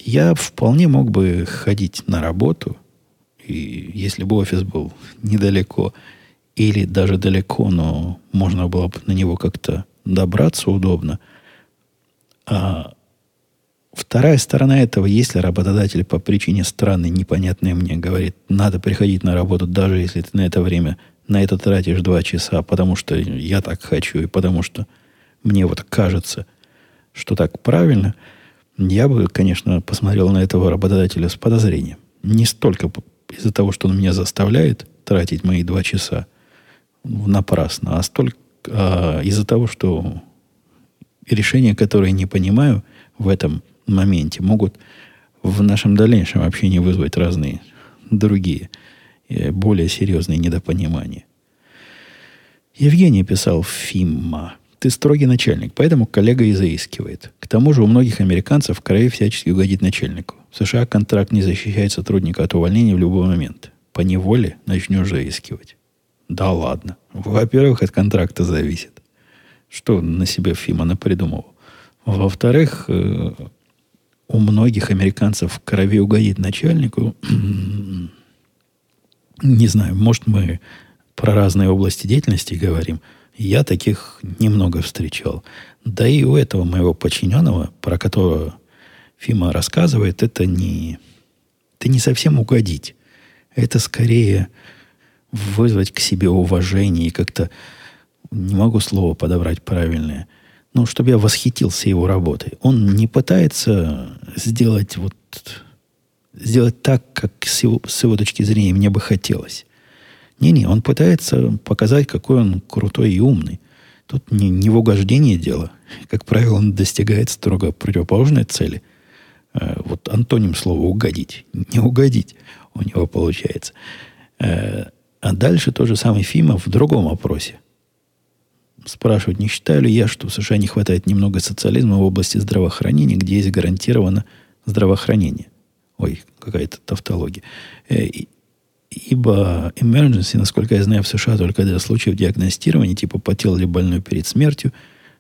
Я вполне мог бы ходить на работу, и если бы офис был недалеко, или даже далеко, но можно было бы на него как-то добраться удобно. А вторая сторона этого, если работодатель по причине странной, непонятной мне говорит, надо приходить на работу, даже если ты на это время на это тратишь два часа, потому что я так хочу, и потому что мне вот кажется, что так правильно, я бы, конечно, посмотрел на этого работодателя с подозрением. Не столько из-за того, что он меня заставляет тратить мои два часа напрасно, а столько а, из-за того, что решения, которые не понимаю в этом моменте, могут в нашем дальнейшем общении вызвать разные другие, э, более серьезные недопонимания. Евгений писал Фимма. Ты строгий начальник, поэтому коллега и заискивает. К тому же у многих американцев край всячески угодит начальнику. В США контракт не защищает сотрудника от увольнения в любой момент. По неволе начнешь заискивать. Да ладно. Во-первых, от контракта зависит. Что на себе Фима напридумывал. Во-вторых, э, у многих американцев в крови угодит начальнику. Не знаю, может, мы про разные области деятельности говорим. Я таких немного встречал. Да и у этого моего подчиненного, про которого Фима рассказывает, это не, это не совсем угодить. Это скорее вызвать к себе уважение и как-то, не могу слово подобрать правильное, ну, чтобы я восхитился его работой. Он не пытается сделать вот сделать так, как с его, с его точки зрения мне бы хотелось. Не-не, он пытается показать, какой он крутой и умный. Тут не, не в угождении дело. Как правило, он достигает строго противоположной цели. Э, вот антоним слова «угодить». Не угодить у него получается. Э, а дальше тот же самый Фимов в другом опросе. Спрашивают, не считаю ли я, что в США не хватает немного социализма в области здравоохранения, где есть гарантировано здравоохранение. Ой, какая-то тавтология. Э, ибо emergency, насколько я знаю, в США только для случаев диагностирования, типа потел ли больной перед смертью.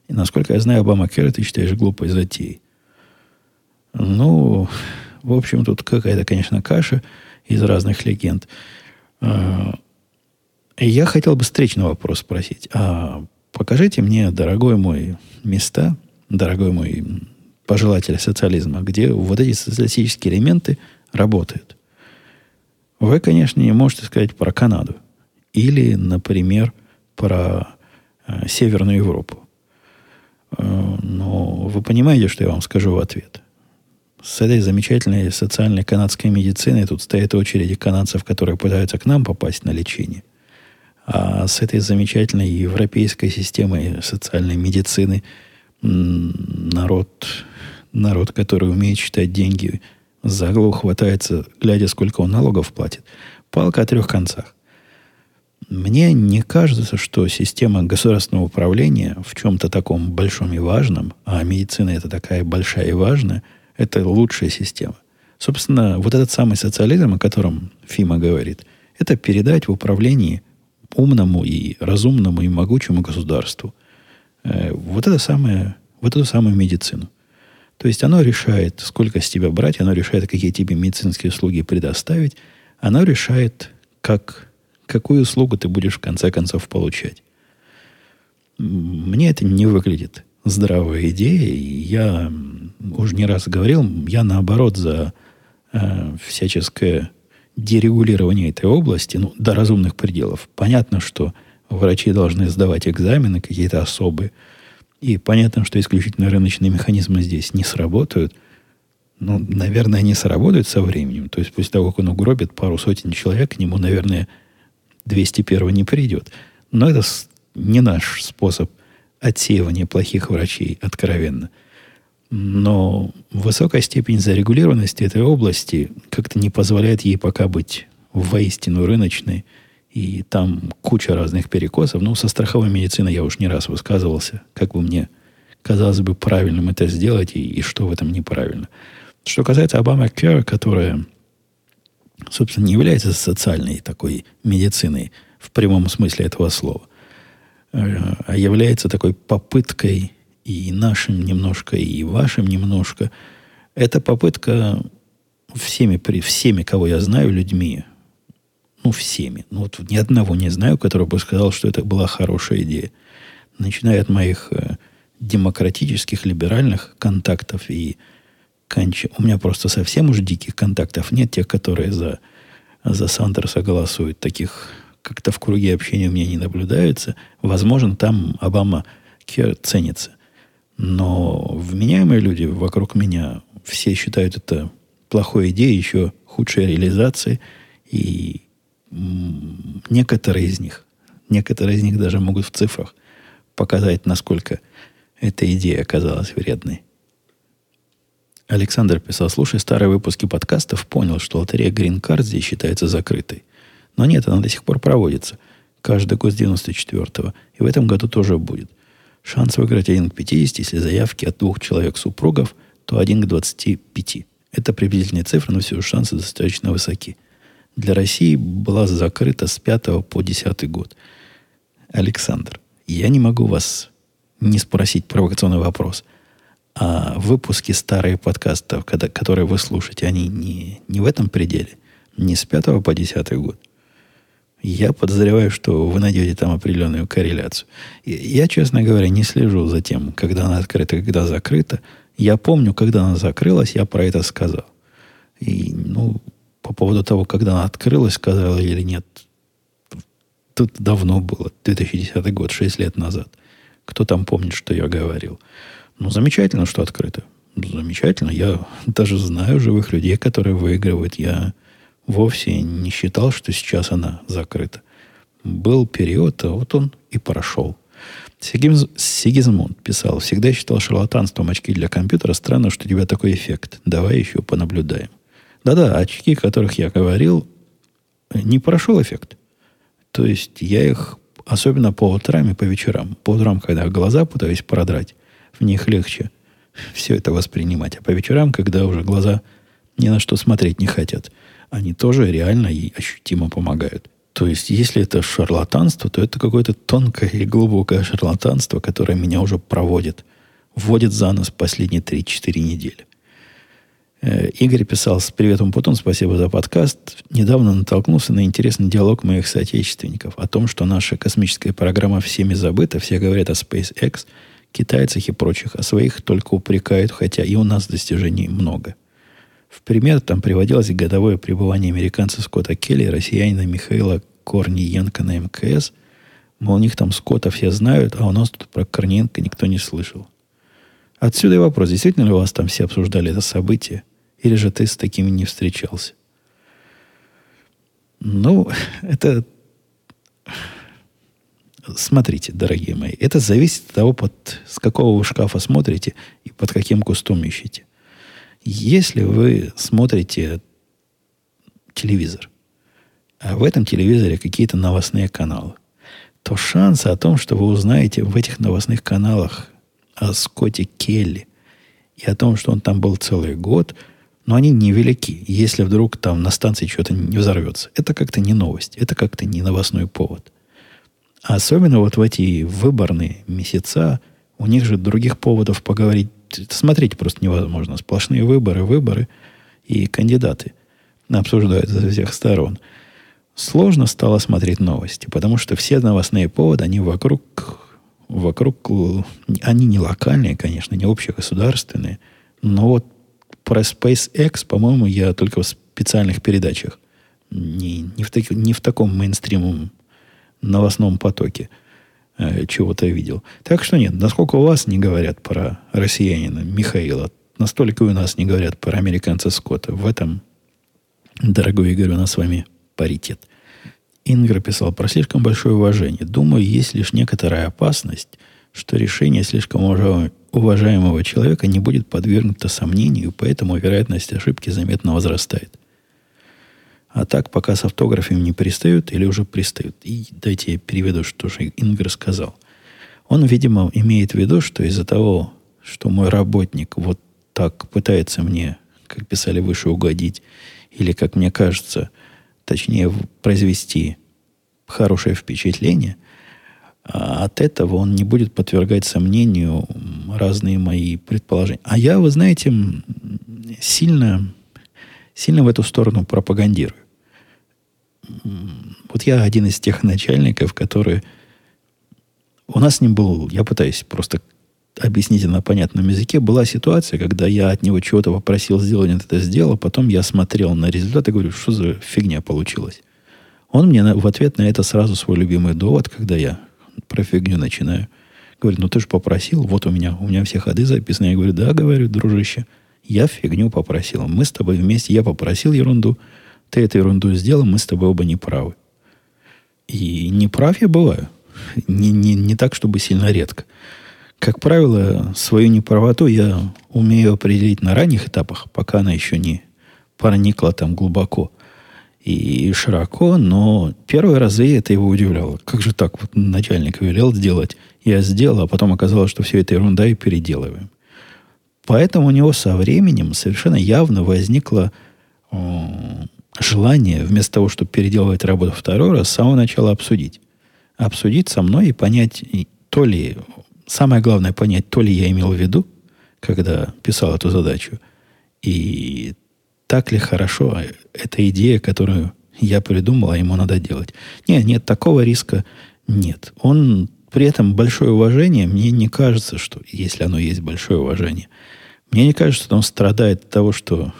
И насколько я знаю, Обама Керри, ты считаешь глупой затеей. Ну, в общем, тут какая-то, конечно, каша из разных легенд. А, я хотел бы встречный вопрос спросить. А покажите мне, дорогой мой, места, дорогой мой пожелатель социализма, где вот эти социалистические элементы работают. Вы, конечно, не можете сказать про Канаду. Или, например, про э, Северную Европу. Э, но вы понимаете, что я вам скажу в ответ. С этой замечательной социальной канадской медициной тут стоят очереди канадцев, которые пытаются к нам попасть на лечение – а с этой замечательной европейской системой социальной медицины народ, народ, который умеет считать деньги, за голову хватается, глядя, сколько он налогов платит. Палка о трех концах. Мне не кажется, что система государственного управления в чем-то таком большом и важном, а медицина это такая большая и важная, это лучшая система. Собственно, вот этот самый социализм, о котором Фима говорит, это передать в управлении умному и разумному и могучему государству э, вот, это самое, вот эту самую медицину. То есть оно решает, сколько с тебя брать, оно решает, какие тебе медицинские услуги предоставить, оно решает, как, какую услугу ты будешь в конце концов получать. Мне это не выглядит здравой идеей. Я уже не раз говорил, я наоборот за э, всяческое дерегулирование этой области, ну, до разумных пределов. Понятно, что врачи должны сдавать экзамены какие-то особые, и понятно, что исключительно рыночные механизмы здесь не сработают. Ну, наверное, они сработают со временем. То есть после того, как он угробит пару сотен человек, к нему, наверное, 201 не придет. Но это не наш способ отсеивания плохих врачей, откровенно. Но высокая степень зарегулированности этой области как-то не позволяет ей пока быть воистину рыночной. И там куча разных перекосов. Ну, со страховой медициной я уж не раз высказывался, как бы мне казалось бы правильным это сделать и, и что в этом неправильно. Что касается Обама Care, которая, собственно, не является социальной такой медициной в прямом смысле этого слова, э, а является такой попыткой и нашим немножко, и вашим немножко. Это попытка всеми, при, всеми, кого я знаю, людьми, ну, всеми, ну, вот ни одного не знаю, который бы сказал, что это была хорошая идея. Начиная от моих э, демократических, либеральных контактов и конч... У меня просто совсем уж диких контактов нет, тех, которые за, за Сандерса голосуют. Таких как-то в круге общения у меня не наблюдается. Возможно, там Обама Кер ценится. Но вменяемые люди вокруг меня все считают это плохой идеей, еще худшей реализацией. И некоторые из них, некоторые из них даже могут в цифрах показать, насколько эта идея оказалась вредной. Александр писал, слушай старые выпуски подкастов, понял, что лотерея Green Card здесь считается закрытой. Но нет, она до сих пор проводится. Каждый год с 94-го. И в этом году тоже будет. Шанс выиграть 1 к 50, если заявки от двух человек-супругов, то 1 к 25. Это приблизительные цифры, но все же шансы достаточно высоки. Для России была закрыта с 5 по 10 год. Александр, я не могу вас не спросить провокационный вопрос. А выпуски старые подкастов, когда, которые вы слушаете, они не, не в этом пределе? Не с 5 по 10 год? Я подозреваю, что вы найдете там определенную корреляцию. Я, честно говоря, не слежу за тем, когда она открыта, когда закрыта. Я помню, когда она закрылась, я про это сказал. И, ну, по поводу того, когда она открылась, сказал или нет, тут давно было, 2010 год, 6 лет назад. Кто там помнит, что я говорил? Ну, замечательно, что открыто. Замечательно. Я даже знаю живых людей, которые выигрывают. Я вовсе не считал, что сейчас она закрыта. Был период, а вот он и прошел. Сигизмунд писал, всегда считал шарлатанством очки для компьютера. Странно, что у тебя такой эффект. Давай еще понаблюдаем. Да-да, очки, о которых я говорил, не прошел эффект. То есть я их, особенно по утрам и по вечерам, по утрам, когда глаза пытаюсь продрать, в них легче все это воспринимать. А по вечерам, когда уже глаза ни на что смотреть не хотят – они тоже реально и ощутимо помогают. То есть, если это шарлатанство, то это какое-то тонкое и глубокое шарлатанство, которое меня уже проводит, вводит за нос последние 3-4 недели. Э, Игорь писал с приветом Путун, спасибо за подкаст. Недавно натолкнулся на интересный диалог моих соотечественников о том, что наша космическая программа всеми забыта, все говорят о SpaceX, китайцах и прочих, а своих только упрекают, хотя и у нас достижений много – в пример там приводилось годовое пребывание американца Скотта Келли и россиянина Михаила Корниенко на МКС. Мол, у них там Скотта все знают, а у нас тут про Корниенко никто не слышал. Отсюда и вопрос, действительно ли у вас там все обсуждали это событие? Или же ты с такими не встречался? Ну, это... Смотрите, дорогие мои, это зависит от того, под, с какого вы шкафа смотрите и под каким кустом ищете. Если вы смотрите телевизор, а в этом телевизоре какие-то новостные каналы, то шансы о том, что вы узнаете в этих новостных каналах о Скотте Келли и о том, что он там был целый год, но они невелики, если вдруг там на станции что-то не взорвется. Это как-то не новость, это как-то не новостной повод. Особенно вот в эти выборные месяца у них же других поводов поговорить смотреть просто невозможно. Сплошные выборы, выборы и кандидаты обсуждают со всех сторон. Сложно стало смотреть новости, потому что все новостные поводы, они вокруг, вокруг... Они не локальные, конечно, не общегосударственные, но вот про SpaceX, по-моему, я только в специальных передачах, не, не, в, таки, не в таком мейнстримом новостном потоке э, чего-то видел. Так что нет, насколько у вас не говорят про россиянина Михаила, настолько и у нас не говорят про американца Скотта. В этом, дорогой Игорь, у нас с вами паритет. Ингра писал про слишком большое уважение. Думаю, есть лишь некоторая опасность, что решение слишком уважаемого человека не будет подвергнуто сомнению, поэтому вероятность ошибки заметно возрастает. А так, пока с автографами не пристают или уже пристают. И дайте я переведу, что же Ингр сказал. Он, видимо, имеет в виду, что из-за того, что мой работник вот так пытается мне, как писали выше, угодить, или, как мне кажется, точнее, произвести хорошее впечатление, а от этого он не будет подвергать сомнению разные мои предположения. А я, вы знаете, сильно, сильно в эту сторону пропагандирую. Вот я один из тех начальников, которые... У нас с ним был, я пытаюсь просто объяснить на понятном языке, была ситуация, когда я от него чего-то попросил сделать, он это сделал, потом я смотрел на результат и говорю, что за фигня получилась. Он мне в ответ на это сразу свой любимый довод, когда я про фигню начинаю, говорит, ну ты же попросил, вот у меня, у меня все ходы записаны. Я говорю, да, говорю, дружище, я фигню попросил. Мы с тобой вместе, я попросил ерунду, ты эту ерунду сделал, мы с тобой оба не правы. И не прав я бываю. Не, не, не так, чтобы сильно редко. Как правило, свою неправоту я умею определить на ранних этапах, пока она еще не проникла там глубоко и широко, но первые разы это его удивляло. Как же так? Вот начальник велел сделать, я сделал, а потом оказалось, что все это ерунда и переделываем. Поэтому у него со временем совершенно явно возникло желание, вместо того, чтобы переделывать работу второй раз, с самого начала обсудить. Обсудить со мной и понять, то ли, самое главное понять, то ли я имел в виду, когда писал эту задачу, и так ли хорошо эта идея, которую я придумал, а ему надо делать. Нет, нет, такого риска нет. Он при этом большое уважение, мне не кажется, что, если оно есть большое уважение, мне не кажется, что он страдает от того, что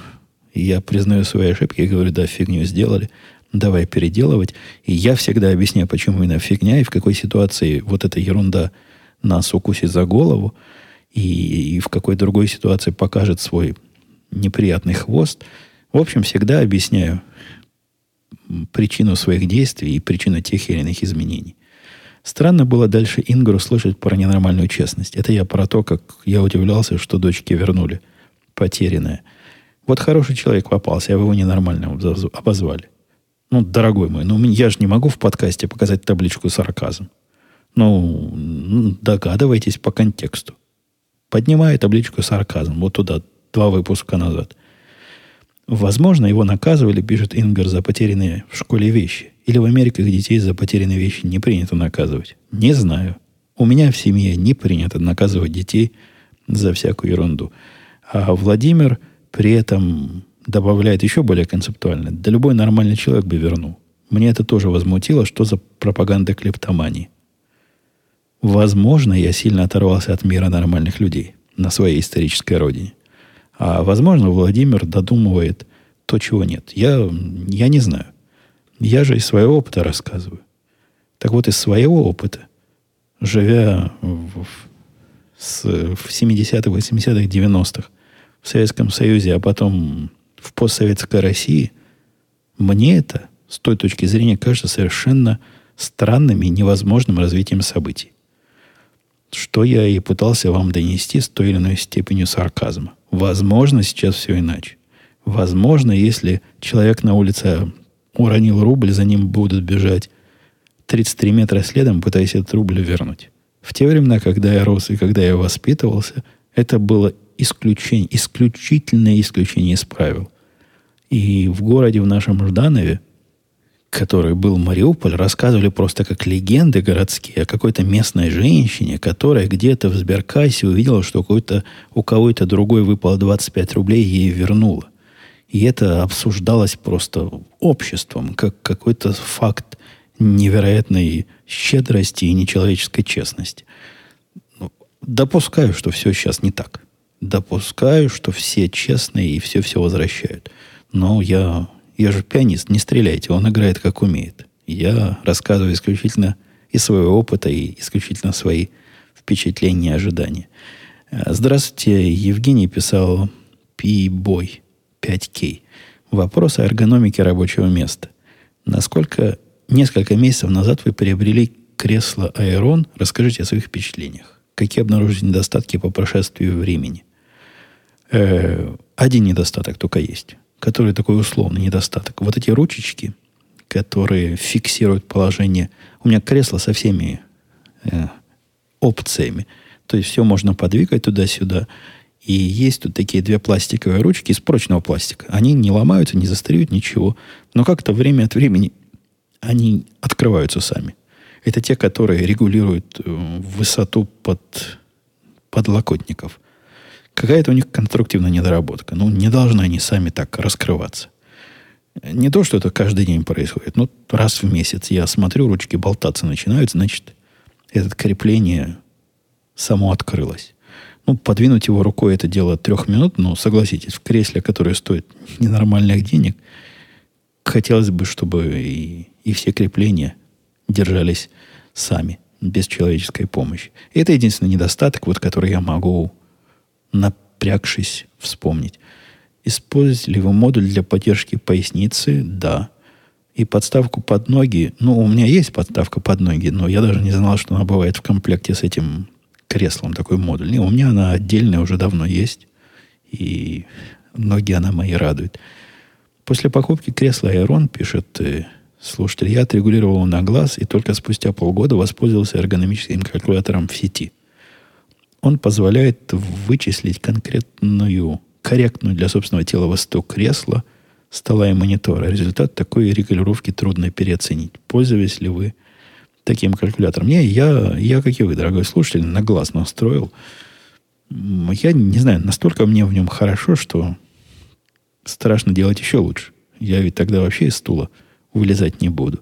я признаю свои ошибки и говорю, да, фигню сделали, давай переделывать. И я всегда объясняю, почему именно фигня и в какой ситуации вот эта ерунда нас укусит за голову, и, и в какой другой ситуации покажет свой неприятный хвост. В общем, всегда объясняю причину своих действий и причину тех или иных изменений. Странно было дальше Ингру слышать про ненормальную честность. Это я про то, как я удивлялся, что дочки вернули потерянное – вот хороший человек попался, а вы его ненормально обозвали. Ну, дорогой мой, ну я же не могу в подкасте показать табличку сарказм. Ну, догадывайтесь по контексту. Поднимаю табличку сарказм. Вот туда, два выпуска назад. Возможно, его наказывали, пишет Ингер, за потерянные в школе вещи. Или в Америке детей за потерянные вещи не принято наказывать. Не знаю. У меня в семье не принято наказывать детей за всякую ерунду. А Владимир при этом добавляет еще более концептуально. Да любой нормальный человек бы вернул. Мне это тоже возмутило, что за пропаганда клептомании. Возможно, я сильно оторвался от мира нормальных людей на своей исторической родине. А возможно, Владимир додумывает то, чего нет. Я, я не знаю. Я же из своего опыта рассказываю. Так вот, из своего опыта, живя в, в, в 70-х, 80-х, 90-х, в Советском Союзе, а потом в постсоветской России, мне это с той точки зрения кажется совершенно странным и невозможным развитием событий. Что я и пытался вам донести с той или иной степенью сарказма. Возможно, сейчас все иначе. Возможно, если человек на улице уронил рубль, за ним будут бежать 33 метра следом, пытаясь этот рубль вернуть. В те времена, когда я рос и когда я воспитывался, это было исключение, исключительное исключение из правил. И в городе, в нашем Жданове, который был Мариуполь, рассказывали просто как легенды городские о какой-то местной женщине, которая где-то в сберкассе увидела, что какой-то, у кого-то другой выпало 25 рублей, ей вернула. И это обсуждалось просто обществом, как какой-то факт невероятной щедрости и нечеловеческой честности. Ну, допускаю, что все сейчас не так. Допускаю, что все честные и все-все возвращают. Но я, я же пианист, не стреляйте, он играет как умеет. Я рассказываю исключительно из своего опыта и исключительно свои впечатления и ожидания. Здравствуйте, Евгений писал P-Boy 5K. Вопрос о эргономике рабочего места. Насколько несколько месяцев назад вы приобрели кресло Aeron? Расскажите о своих впечатлениях. Какие обнаружили недостатки по прошествию времени? Э, один недостаток только есть, который такой условный недостаток. Вот эти ручечки, которые фиксируют положение. У меня кресло со всеми э, опциями. То есть все можно подвигать туда-сюда. И есть тут такие две пластиковые ручки из прочного пластика. Они не ломаются, не застреют, ничего. Но как-то время от времени они открываются сами. Это те, которые регулируют э, высоту под подлокотников. Какая-то у них конструктивная недоработка. Ну, не должны они сами так раскрываться. Не то, что это каждый день происходит. Ну, раз в месяц я смотрю, ручки болтаться начинают, значит, это крепление само открылось. Ну, подвинуть его рукой это дело трех минут, но согласитесь, в кресле, которое стоит ненормальных денег, хотелось бы, чтобы и, и все крепления держались сами, без человеческой помощи. Это единственный недостаток, вот, который я могу, напрягшись, вспомнить. Использовать ли вы модуль для поддержки поясницы? Да. И подставку под ноги. Ну, у меня есть подставка под ноги, но я даже не знал, что она бывает в комплекте с этим креслом, такой модуль. Не, у меня она отдельная уже давно есть. И ноги она мои радует. После покупки кресла Aeron, пишет э, слушатель, я отрегулировал на глаз и только спустя полгода воспользовался эргономическим калькулятором в сети. Он позволяет вычислить конкретную корректную для собственного тела высоту кресла, стола и монитора. Результат такой регулировки трудно переоценить. Пользуясь ли вы таким калькулятором? Не, я, я, как и вы, дорогой слушатель, на глаз настроил. Я не знаю, настолько мне в нем хорошо, что страшно делать еще лучше. Я ведь тогда вообще из стула вылезать не буду.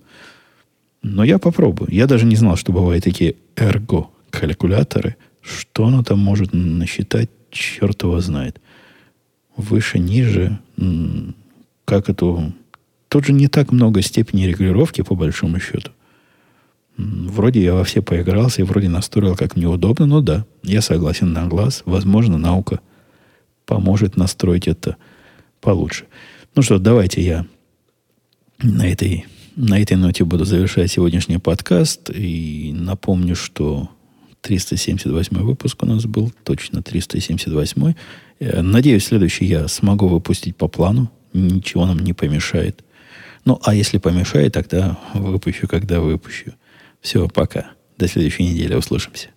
Но я попробую. Я даже не знал, что бывают такие эрго-калькуляторы. Что оно там может насчитать, черт его знает выше, ниже, как это... Тут же не так много степени регулировки, по большому счету. Вроде я во все поигрался и вроде настроил, как мне удобно, но да, я согласен на глаз. Возможно, наука поможет настроить это получше. Ну что, давайте я на этой, на этой ноте буду завершать сегодняшний подкаст. И напомню, что 378 выпуск у нас был, точно 378. Э, надеюсь, следующий я смогу выпустить по плану. Ничего нам не помешает. Ну, а если помешает, тогда выпущу, когда выпущу. Все, пока. До следующей недели. Услышимся.